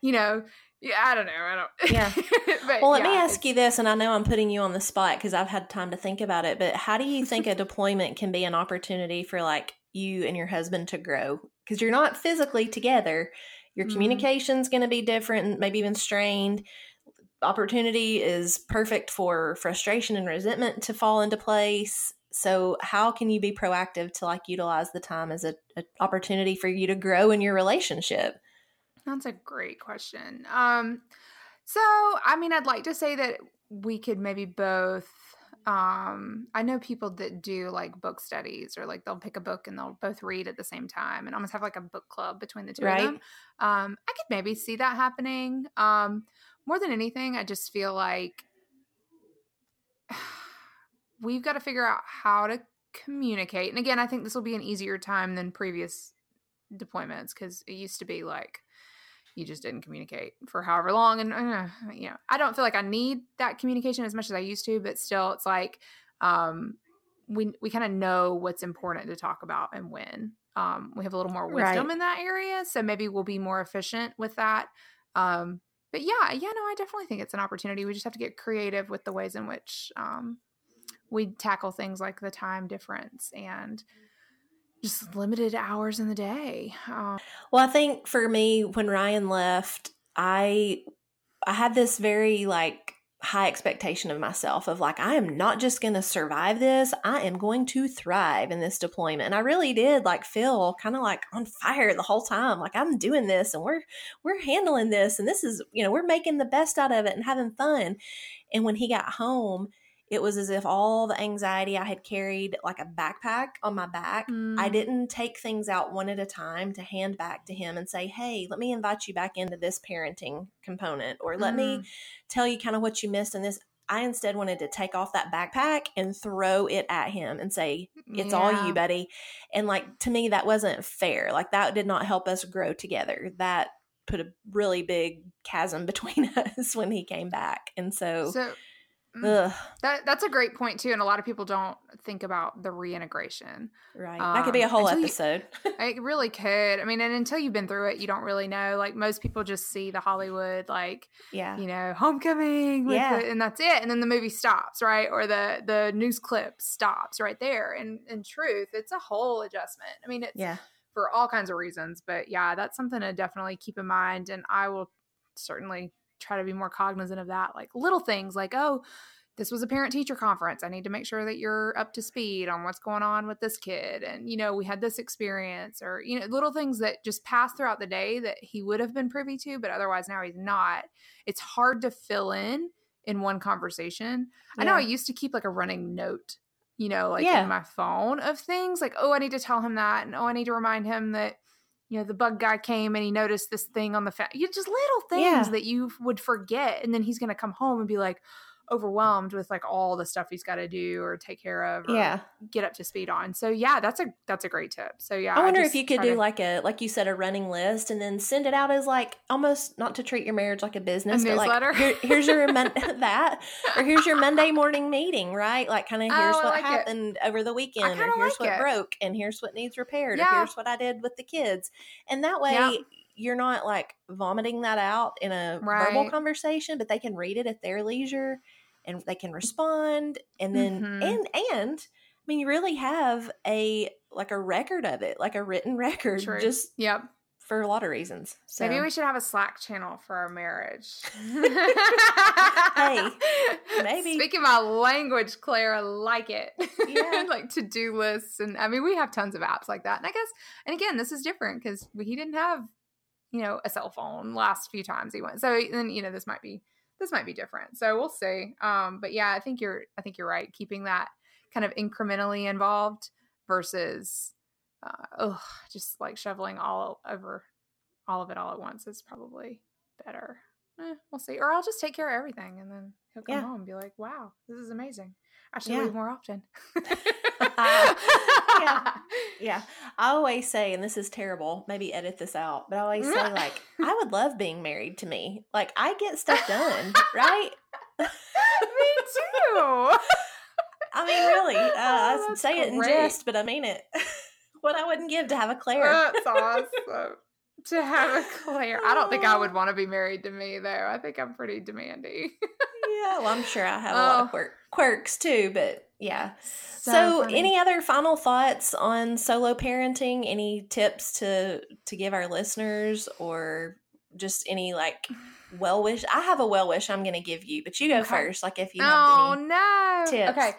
Speaker 2: you know yeah i don't know i don't
Speaker 1: yeah but, well let yeah, me ask you this and i know i'm putting you on the spot because i've had time to think about it but how do you think a deployment can be an opportunity for like you and your husband to grow because you're not physically together your mm-hmm. communication's going to be different maybe even strained opportunity is perfect for frustration and resentment to fall into place. So how can you be proactive to like utilize the time as an opportunity for you to grow in your relationship?
Speaker 2: That's a great question. Um so i mean i'd like to say that we could maybe both um i know people that do like book studies or like they'll pick a book and they'll both read at the same time and almost have like a book club between the two right. of them. Um i could maybe see that happening. Um more than anything, I just feel like we've got to figure out how to communicate. And again, I think this will be an easier time than previous deployments because it used to be like you just didn't communicate for however long. And, uh, you know, I don't feel like I need that communication as much as I used to, but still, it's like, um, we, we kind of know what's important to talk about and when. Um, we have a little more wisdom right. in that area. So maybe we'll be more efficient with that. Um, but yeah, yeah, no, I definitely think it's an opportunity. We just have to get creative with the ways in which um, we tackle things like the time difference and just limited hours in the day. Um,
Speaker 1: well, I think for me, when Ryan left, I I had this very like high expectation of myself of like I am not just going to survive this, I am going to thrive in this deployment. And I really did like feel kind of like on fire the whole time. Like I'm doing this and we're we're handling this and this is, you know, we're making the best out of it and having fun. And when he got home, it was as if all the anxiety I had carried like a backpack on my back. Mm. I didn't take things out one at a time to hand back to him and say, Hey, let me invite you back into this parenting component, or let mm. me tell you kind of what you missed in this. I instead wanted to take off that backpack and throw it at him and say, It's yeah. all you, buddy. And like to me, that wasn't fair. Like that did not help us grow together. That put a really big chasm between us when he came back. And so,
Speaker 2: so. Ugh. That that's a great point too, and a lot of people don't think about the reintegration.
Speaker 1: Right, um, that could be a um, whole episode.
Speaker 2: You, it really could. I mean, and until you've been through it, you don't really know. Like most people just see the Hollywood, like
Speaker 1: yeah,
Speaker 2: you know, homecoming, yeah, the, and that's it, and then the movie stops, right, or the the news clip stops right there. And in truth, it's a whole adjustment. I mean, it's
Speaker 1: yeah
Speaker 2: for all kinds of reasons, but yeah, that's something to definitely keep in mind, and I will certainly try to be more cognizant of that. Like little things like, oh, this was a parent teacher conference. I need to make sure that you're up to speed on what's going on with this kid. And, you know, we had this experience or, you know, little things that just pass throughout the day that he would have been privy to, but otherwise now he's not. It's hard to fill in in one conversation. Yeah. I know I used to keep like a running note, you know, like yeah. in my phone of things like, oh, I need to tell him that. And oh, I need to remind him that you know, the bug guy came and he noticed this thing on the fa- you just little things yeah. that you would forget, and then he's going to come home and be like, overwhelmed with like all the stuff he's got to do or take care of
Speaker 1: yeah
Speaker 2: get up to speed on so yeah that's a that's a great tip so yeah
Speaker 1: i wonder I if you could do to, like a like you said a running list and then send it out as like almost not to treat your marriage like a business
Speaker 2: a but newsletter.
Speaker 1: like here, here's your mon- that or here's your monday morning meeting right like kind of oh, here's oh, what like happened it. over the weekend or here's like what it. broke and here's what needs repaired yeah. or here's what i did with the kids and that way yeah you're not like vomiting that out in a right. verbal conversation, but they can read it at their leisure and they can respond and then mm-hmm. and and I mean you really have a like a record of it, like a written record True. just
Speaker 2: yep
Speaker 1: for a lot of reasons. So.
Speaker 2: Maybe we should have a Slack channel for our marriage.
Speaker 1: hey, maybe.
Speaker 2: Speaking my language, Claire, I like it. Yeah. like to do lists. And I mean, we have tons of apps like that. And I guess, and again, this is different because he didn't have, you know, a cell phone last few times he went. So then, you know, this might be this might be different. So we'll see. Um, but yeah, I think you're I think you're right. Keeping that kind of incrementally involved versus uh, oh, just like shoveling all over all of it all at once is probably better. Eh, we'll see. Or I'll just take care of everything and then he'll come yeah. home and be like, wow, this is amazing. I should yeah. leave more often.
Speaker 1: yeah. Yeah. I always say, and this is terrible, maybe edit this out, but I always say, like, I would love being married to me. Like, I get stuff done, right?
Speaker 2: me too.
Speaker 1: I mean, really, uh, oh, I say great. it in jest, but I mean it. what I wouldn't give to have a Claire.
Speaker 2: That's awesome. to have a Claire. I don't think I would want to be married to me, though. I think I'm pretty demanding.
Speaker 1: Well, I'm sure I have oh. a lot of oh. quirk, quirks too, but yeah. So, so any other final thoughts on solo parenting? Any tips to to give our listeners, or just any like well wish? I have a well wish I'm going to give you, but you go okay. first. Like if you
Speaker 2: oh no tips. Okay.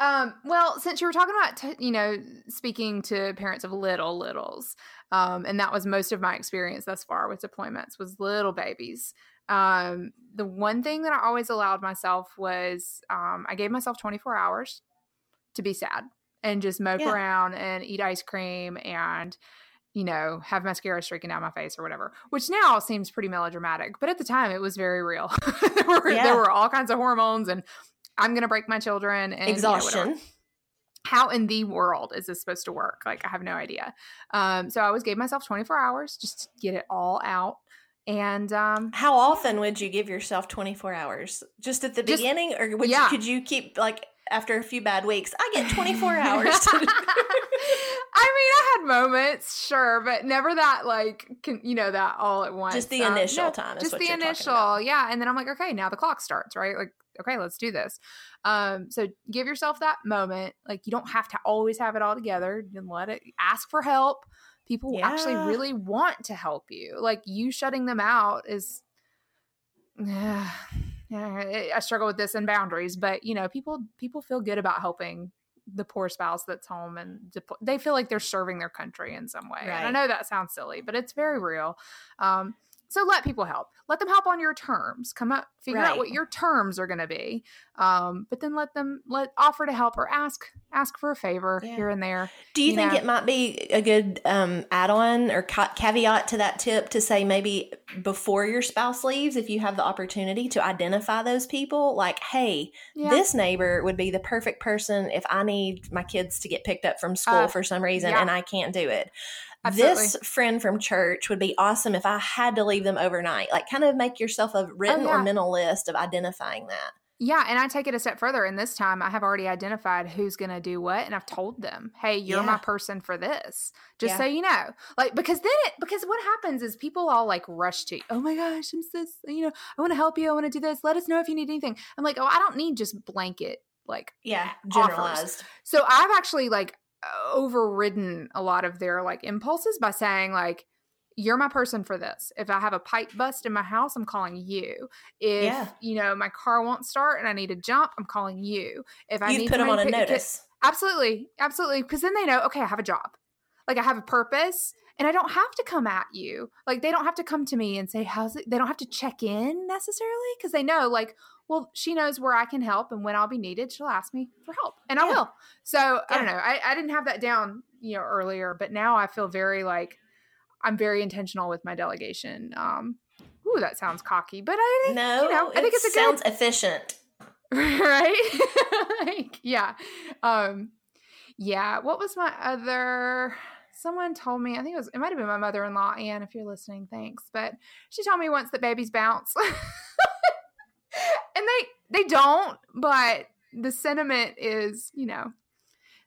Speaker 2: Um, well, since you were talking about, t- you know, speaking to parents of little littles, um, and that was most of my experience thus far with deployments was little babies. Um, the one thing that I always allowed myself was um, I gave myself 24 hours to be sad and just mope yeah. around and eat ice cream and you know, have mascara streaking down my face or whatever, which now seems pretty melodramatic, but at the time it was very real. there, were, yeah. there, were, all kinds of hormones and I'm going to break my children and
Speaker 1: exhaustion. You know,
Speaker 2: how in the world is this supposed to work? Like, I have no idea. Um, so I always gave myself 24 hours just to get it all out. And um,
Speaker 1: how often would you give yourself 24 hours? Just at the just, beginning, or would yeah. you, could you keep like after a few bad weeks? I get 24 hours.
Speaker 2: I mean, I had moments, sure, but never that like can, you know that all at once.
Speaker 1: Just the um, initial no, time.
Speaker 2: just the initial, yeah. And then I'm like, okay, now the clock starts, right? Like, okay, let's do this. Um, so give yourself that moment. Like, you don't have to always have it all together. You let it ask for help people yeah. actually really want to help you. Like you shutting them out is yeah, yeah, I struggle with this and boundaries, but you know, people people feel good about helping the poor spouse that's home and they feel like they're serving their country in some way. Right. And I know that sounds silly, but it's very real. Um, so let people help. Let them help on your terms. Come up, figure right. out what your terms are going to be. Um, but then let them let offer to help or ask ask for a favor yeah. here and there.
Speaker 1: Do you, you think know? it might be a good um, add on or ca- caveat to that tip to say maybe before your spouse leaves, if you have the opportunity to identify those people, like, hey, yeah. this neighbor would be the perfect person if I need my kids to get picked up from school uh, for some reason yeah. and I can't do it. Absolutely. This friend from church would be awesome if I had to leave them overnight. Like, kind of make yourself a oh, written oh, yeah. or mental list of identifying that.
Speaker 2: Yeah, and I take it a step further. And this time, I have already identified who's going to do what, and I've told them, "Hey, you're yeah. my person for this." Just yeah. so you know, like because then it because what happens is people all like rush to, "Oh my gosh, I'm this, you know, I want to help you. I want to do this. Let us know if you need anything." I'm like, "Oh, I don't need just blanket like
Speaker 1: yeah generalized." Offers.
Speaker 2: So I've actually like overridden a lot of their like impulses by saying like you're my person for this. If I have a pipe bust in my house, I'm calling you. If yeah. you know my car won't start and I need to jump, I'm calling you. If I
Speaker 1: you
Speaker 2: need
Speaker 1: put them on a notice,
Speaker 2: absolutely, absolutely, because then they know. Okay, I have a job. Like I have a purpose, and I don't have to come at you. Like they don't have to come to me and say how's it. They don't have to check in necessarily because they know like well, she knows where I can help and when I'll be needed, she'll ask me for help and I will. So yeah. I don't know. I, I didn't have that down, you know, earlier, but now I feel very like I'm very intentional with my delegation. Um, ooh, that sounds cocky, but I think
Speaker 1: no, you know, I think it's a sounds good, efficient,
Speaker 2: right? like, yeah, um, yeah. What was my other? Someone told me. I think it was. It might have been my mother-in-law, Anne. If you're listening, thanks. But she told me once that babies bounce, and they they don't. But the sentiment is, you know,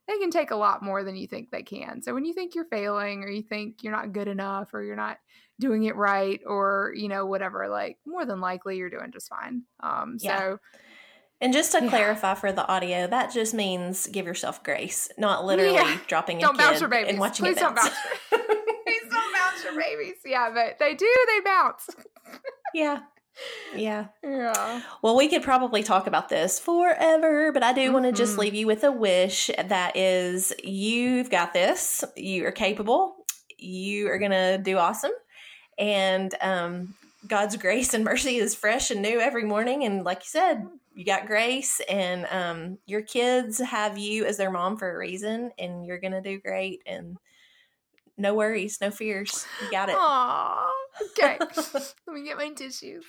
Speaker 2: they can take a lot more than you think they can. So when you think you're failing or you think you're not good enough or you're not doing it right or, you know, whatever, like more than likely you're doing just fine. Um yeah. so
Speaker 1: and just to yeah. clarify for the audio, that just means give yourself grace, not literally yeah. dropping
Speaker 2: don't
Speaker 1: a
Speaker 2: kid your babies. and watching Please it bounce. Don't bounce. Please don't bounce your babies. Yeah, but they do. They bounce.
Speaker 1: yeah, yeah.
Speaker 2: Yeah.
Speaker 1: Well, we could probably talk about this forever, but I do mm-hmm. want to just leave you with a wish that is you've got this. You are capable. You are going to do awesome. And um, God's grace and mercy is fresh and new every morning. And like you said, you got grace, and um, your kids have you as their mom for a reason, and you're going to do great. And no worries, no fears. You got it.
Speaker 2: Aww. Okay. Let me get my tissues.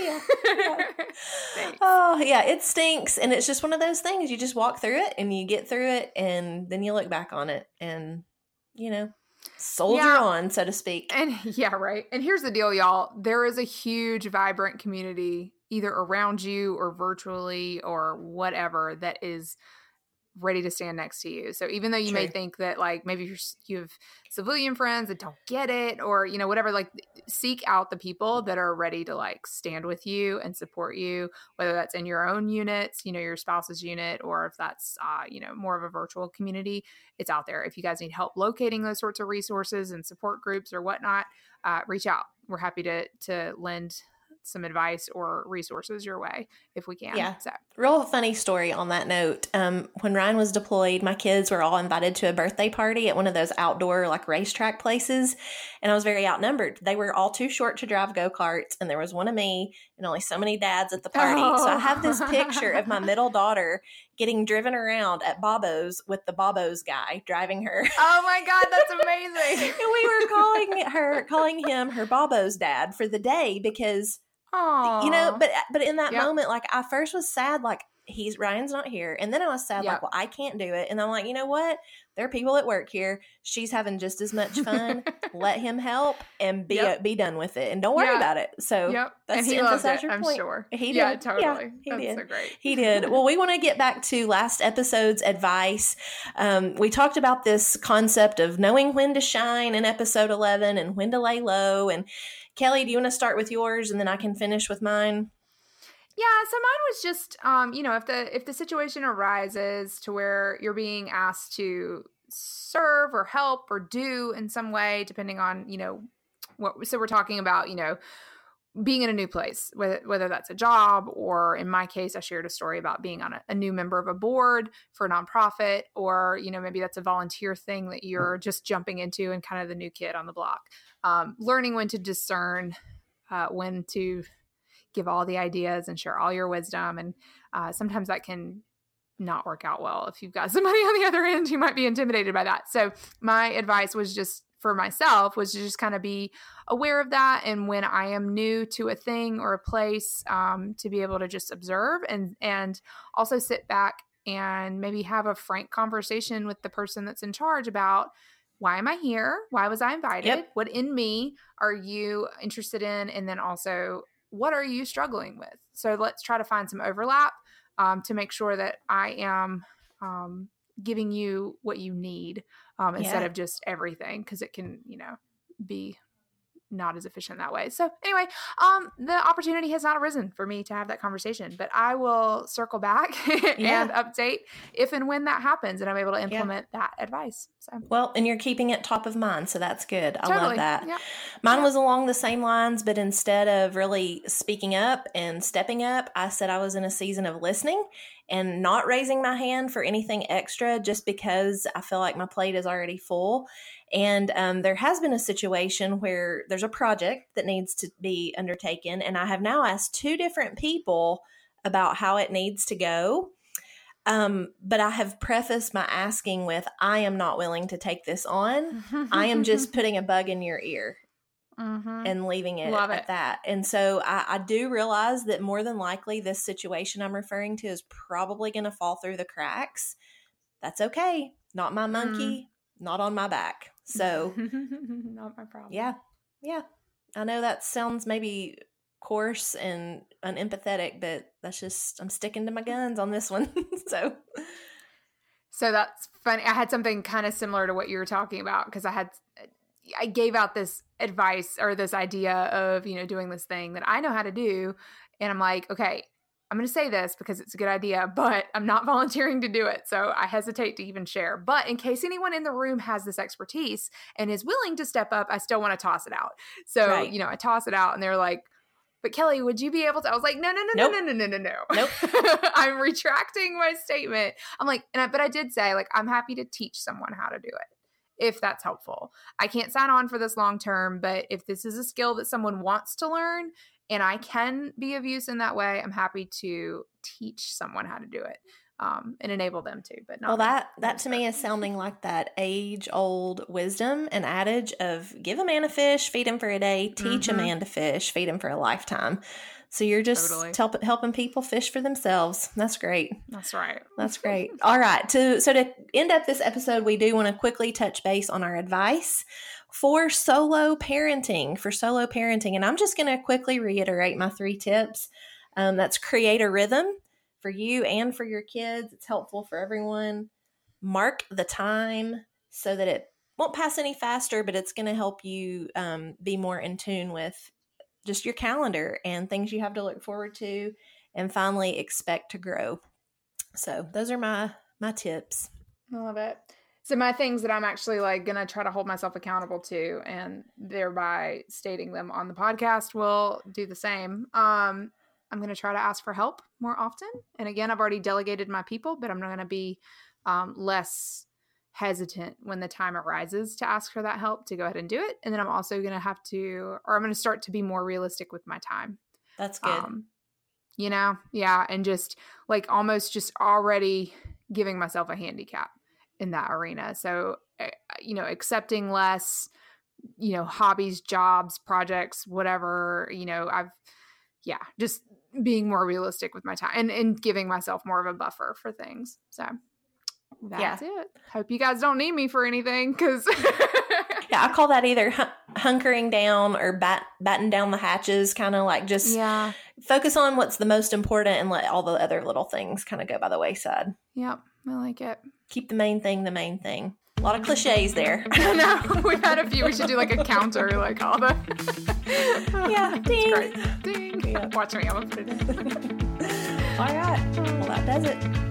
Speaker 1: yeah. yeah. oh, yeah. It stinks. And it's just one of those things. You just walk through it and you get through it and then you look back on it and, you know, soldier yeah. on, so to speak.
Speaker 2: And yeah, right. And here's the deal, y'all. There is a huge, vibrant community either around you or virtually or whatever that is ready to stand next to you. So even though you True. may think that like maybe you're, you have civilian friends that don't get it or you know whatever like seek out the people that are ready to like stand with you and support you whether that's in your own units, you know your spouse's unit or if that's uh you know more of a virtual community, it's out there. If you guys need help locating those sorts of resources and support groups or whatnot, uh, reach out. We're happy to to lend some advice or resources your way if we can.
Speaker 1: Yeah.
Speaker 2: So,
Speaker 1: real funny story on that note. Um, when Ryan was deployed, my kids were all invited to a birthday party at one of those outdoor like racetrack places, and I was very outnumbered. They were all too short to drive go karts, and there was one of me and only so many dads at the party. Oh. So I have this picture of my middle daughter getting driven around at Bobo's with the Bobo's guy driving her.
Speaker 2: Oh my God, that's amazing.
Speaker 1: and we were calling her, calling him her Bobo's dad for the day because
Speaker 2: Aww.
Speaker 1: You know, but but in that yep. moment, like I first was sad, like he's Ryan's not here, and then I was sad, yep. like, well, I can't do it, and I'm like, you know what? There are people at work here. She's having just as much fun. Let him help and be yep. uh, be done with it, and don't worry yeah. about it. So
Speaker 2: yep, that's and he loves it. I'm point. sure
Speaker 1: he did.
Speaker 2: Yeah, totally. Yeah,
Speaker 1: he
Speaker 2: that's
Speaker 1: did.
Speaker 2: So great.
Speaker 1: He did. Well, we want to get back to last episode's advice. Um, we talked about this concept of knowing when to shine in episode 11 and when to lay low, and Kelly, do you want to start with yours and then I can finish with mine?
Speaker 2: Yeah, so mine was just um, you know, if the if the situation arises to where you're being asked to serve or help or do in some way depending on, you know, what so we're talking about, you know, being in a new place, whether, whether that's a job or in my case, I shared a story about being on a, a, new member of a board for a nonprofit, or, you know, maybe that's a volunteer thing that you're just jumping into and kind of the new kid on the block. Um, learning when to discern, uh, when to give all the ideas and share all your wisdom. And uh, sometimes that can not work out well. If you've got somebody on the other end, you might be intimidated by that. So my advice was just for myself was to just kind of be aware of that and when i am new to a thing or a place um, to be able to just observe and and also sit back and maybe have a frank conversation with the person that's in charge about why am i here? Why was i invited? Yep. what in me are you interested in? And then also what are you struggling with? So let's try to find some overlap um, to make sure that i am um, giving you what you need um, instead yeah. of just everything because it can you know be not as efficient that way. So anyway, um, the opportunity has not arisen for me to have that conversation, but I will circle back yeah. and update if and when that happens, and I'm able to implement yeah. that advice. So
Speaker 1: well, and you're keeping it top of mind, so that's good. I totally. love that. Yeah. Mine was along the same lines, but instead of really speaking up and stepping up, I said I was in a season of listening and not raising my hand for anything extra just because I feel like my plate is already full. And um, there has been a situation where there's a project that needs to be undertaken, and I have now asked two different people about how it needs to go. Um, but I have prefaced my asking with, I am not willing to take this on. I am just putting a bug in your ear mm-hmm. and leaving it Love at it. that. And so I, I do realize that more than likely, this situation I'm referring to is probably going to fall through the cracks. That's okay. Not my monkey, mm. not on my back. So,
Speaker 2: not my problem.
Speaker 1: Yeah. Yeah. I know that sounds maybe coarse and unempathetic, but that's just, I'm sticking to my guns on this one. so,
Speaker 2: so that's funny. I had something kind of similar to what you were talking about because I had I gave out this advice or this idea of, you know, doing this thing that I know how to do. And I'm like, okay, I'm going to say this because it's a good idea, but I'm not volunteering to do it. So I hesitate to even share. But in case anyone in the room has this expertise and is willing to step up, I still want to toss it out. So, right. you know, I toss it out and they're like, but Kelly, would you be able to? I was like, no, no, no, nope. no, no, no, no, no, no. Nope. I'm retracting my statement. I'm like, and I, but I did say, like, I'm happy to teach someone how to do it if that's helpful. I can't sign on for this long term, but if this is a skill that someone wants to learn and I can be of use in that way, I'm happy to teach someone how to do it. Um, and enable them to, but not
Speaker 1: well. That that to me is sounding like that age old wisdom and adage of give a man a fish, feed him for a day, teach mm-hmm. a man to fish, feed him for a lifetime. So you're just totally. help, helping people fish for themselves. That's great.
Speaker 2: That's right.
Speaker 1: That's great. All right. To so to end up this episode, we do want to quickly touch base on our advice for solo parenting. For solo parenting, and I'm just going to quickly reiterate my three tips. Um, that's create a rhythm for you and for your kids. It's helpful for everyone. Mark the time so that it won't pass any faster, but it's going to help you um, be more in tune with just your calendar and things you have to look forward to and finally expect to grow. So those are my my tips.
Speaker 2: I love it. So my things that i'm actually like gonna try to hold myself accountable to and thereby stating them on the podcast will do the same. Um i'm gonna try to ask for help more often. And again i've already delegated my people but i'm not gonna be um, less hesitant when the time arises to ask for that help to go ahead and do it. And then I'm also going to have to, or I'm going to start to be more realistic with my time.
Speaker 1: That's good. Um,
Speaker 2: you know, yeah. And just like almost just already giving myself a handicap in that arena. So, eh, you know, accepting less, you know, hobbies, jobs, projects, whatever, you know, I've, yeah, just being more realistic with my time and, and giving myself more of a buffer for things. So, that's yeah. it. Hope you guys don't need me for anything because.
Speaker 1: yeah, I call that either hunkering down or bat batten down the hatches, kind of like just
Speaker 2: yeah.
Speaker 1: focus on what's the most important and let all the other little things kind of go by the wayside.
Speaker 2: Yep, I like it.
Speaker 1: Keep the main thing the main thing. A lot of cliches there.
Speaker 2: no, we've had a few. We should do like a counter, like all the.
Speaker 1: yeah, ding.
Speaker 2: Ding. Yeah. Watch me. I'm gonna put it in.
Speaker 1: all right. Well, that does it.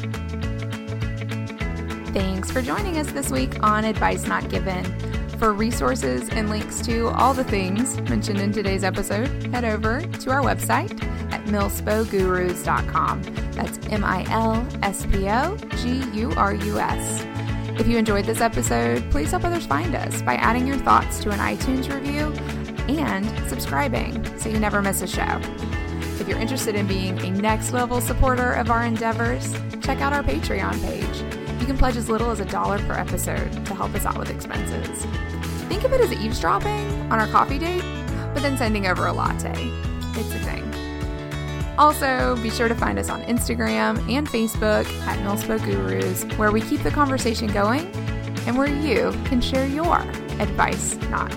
Speaker 2: Thanks for joining us this week on Advice Not Given. For resources and links to all the things mentioned in today's episode, head over to our website at milspogurus.com. That's M I L S P O G U R U S. If you enjoyed this episode, please help others find us by adding your thoughts to an iTunes review and subscribing so you never miss a show. If you're interested in being a next level supporter of our endeavors, check out our Patreon page you can pledge as little as a dollar per episode to help us out with expenses. Think of it as eavesdropping on our coffee date, but then sending over a latte. It's a thing. Also, be sure to find us on Instagram and Facebook at Milspo Gurus, where we keep the conversation going and where you can share your advice not